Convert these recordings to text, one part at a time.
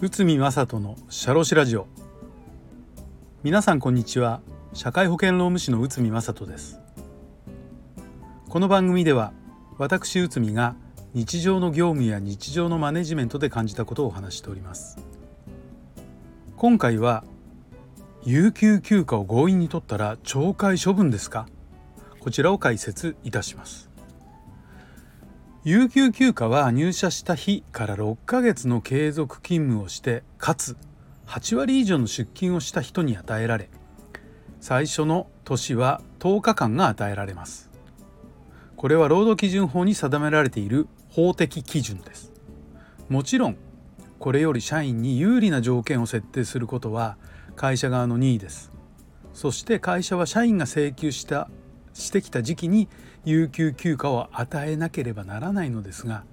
内海正人のシャロシラジオ。皆さんこんにちは。社会保険労務士の内海正人です。この番組では私内海が日常の業務や日常のマネジメントで感じたことをお話しております。今回は有給休暇を強引に取ったら懲戒処分ですか？こちらを解説いたします。有給休暇は入社した日から6ヶ月の継続勤務をしてかつ8割以上の出勤をした人に与えられ最初の年は10日間が与えられます。これは労働基準法に定められている法的基準です。もちろんこれより社員に有利な条件を設定することは会社側の任意です。そして会社は社員が請求したしてきた時期に有給休暇を与えなければならないのですが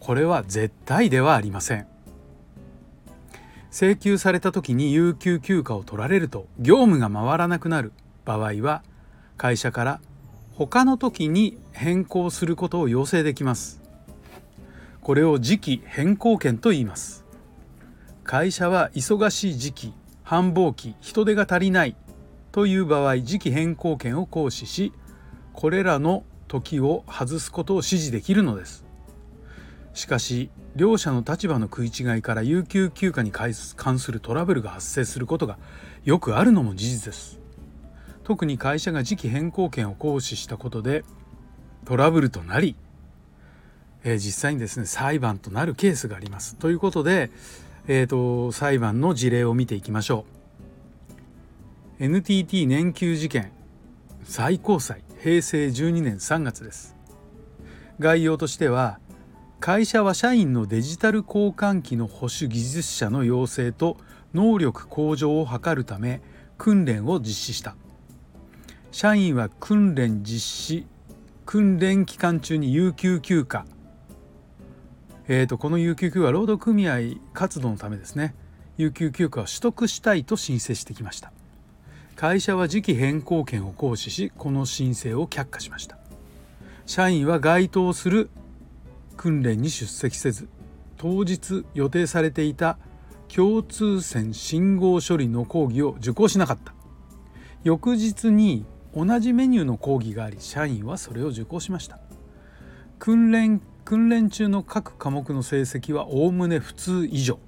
これは絶対ではありません。請求された時に有給休暇を取られると業務が回らなくなる場合は会社から他の時に変更することを要請できます。これを時期変更権と言います。会社は忙しい時期繁忙期人手が足りないという場合時期変更権を行使しこれらの時を外すことを指示できるのです。しかし両者の立場の食い違いから有給休暇に関するトラブルが発生することがよくあるのも事実です。特に会社が時期変更権を行使したことでトラブルとなり、えー、実際にですね裁判となるケースがあります。ということで、えーと、裁判の事例を見ていきましょう。NTT 年休事件。最高裁平成12年3月です。概要としては会社は社員のデジタル交換機の保守技術者の養成と能力向上を図るため訓練を実施した。社員は訓練実施訓練期間中に有給休暇。えーと、この有給休暇は労働組合活動のためですね。有給休暇を取得したいと申請してきました。会社は時期変更権を行使しこの申請を却下しました。社員は該当する訓練に出席せず当日予定されていた共通線信号処理の講義を受講しなかった。翌日に同じメニューの講義があり社員はそれを受講しました。訓練訓練中の各科目の成績はおおむね普通以上。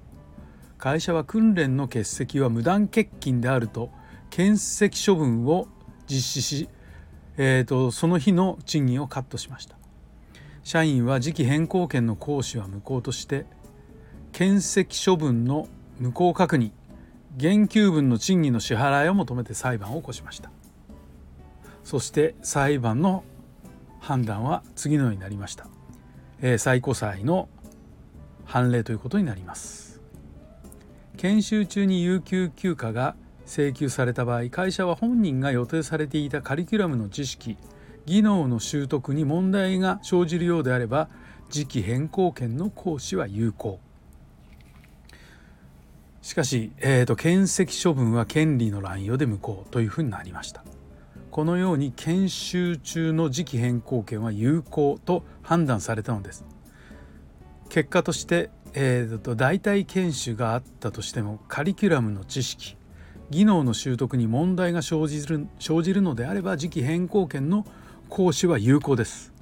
会社は訓練の欠席は無断欠勤であると欠席処分を実施し、えーと、その日の賃金をカットしました。社員は時期変更権の行使は無効として欠席処分の無効確認減給分の賃金の支払いを求めて裁判を起こしました。そして裁判の判断は次のようになりました。えー、最高裁の判例ということになります。研修中に有給休暇が請求された場合会社は本人が予定されていたカリキュラムの知識技能の習得に問題が生じるようであれば時期変更権の行使は有効。しかし、えーと、検責処分は権利の乱用で無効というふうになりました。このように研修中の時期変更権は有効と判断されたのです。結果として、えー、と代替研修があったとしてもカリキュラムの知識技能の習得に問題が生じる生じるのであれば時期変更権の行使は有効です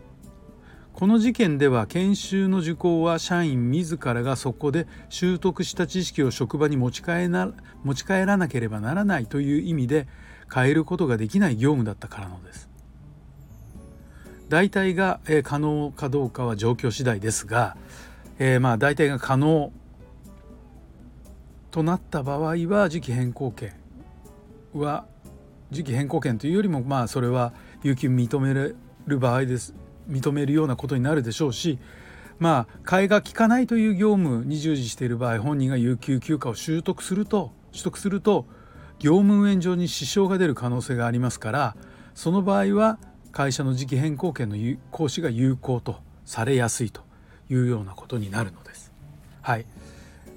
この事件では研修の受講は社員自らがそこで習得した知識を職場に持ち帰な持ち帰らなければならないという意味で変えることができない業務だったからのです。代替が可能かどうかは状況次第ですが、えー、まあ代替が可能となった場合は時期変更権は時期変更権というよりもまあそれは有給認める場合です認めるようなことになるでしょうしまあ替えが利かないという業務に従事している場合本人が有給休暇を習得すると取得すると業務運営上に支障が出る可能性がありますからその場合は会社の時期変更権の行使が有効とされやすいというようなことになるのです。はい、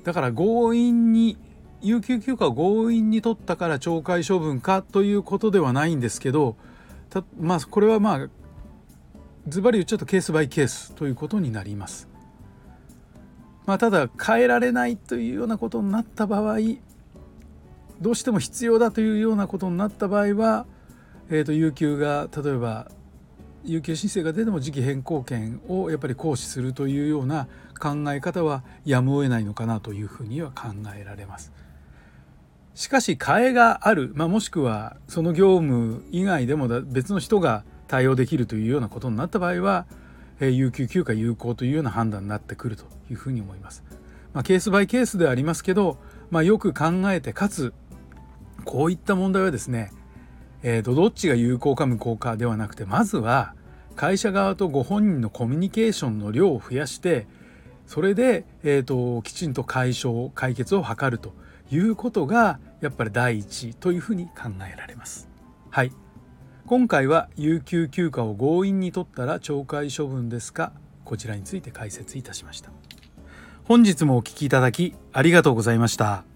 だから強引に有給休暇を強引に取ったから懲戒処分かということではないんですけどまあこれはまあズバリ言っちゃうとケースバイケースということになります。まあ、ただ変えられないというようなことになった場合どうしても必要だというようなことになった場合は、えー、と有給が例えば有給申請が出ても時期変更権をやっぱり行使するというような考え方はやむを得ないのかなというふうには考えられます。しかし替えがある、まあ、もしくはその業務以外でも別の人が対応できるというようなことになった場合は、え、有給休暇有効というような判断になってくるというふうに思います。まあ、ケースバイケースではありますけど、まあ、よく考えてかつこういった問題はですね、えー、とどっちが有効か無効かではなくてまずは会社側とご本人のコミュニケーションの量を増やしてそれで、えーと、きちんと解消解決を図るということがやっぱり第一というふうに考えられます。はい今回は有給休暇を強引に取ったら懲戒処分ですかこちらについて解説いたしました。本日もお聴きいただきありがとうございました。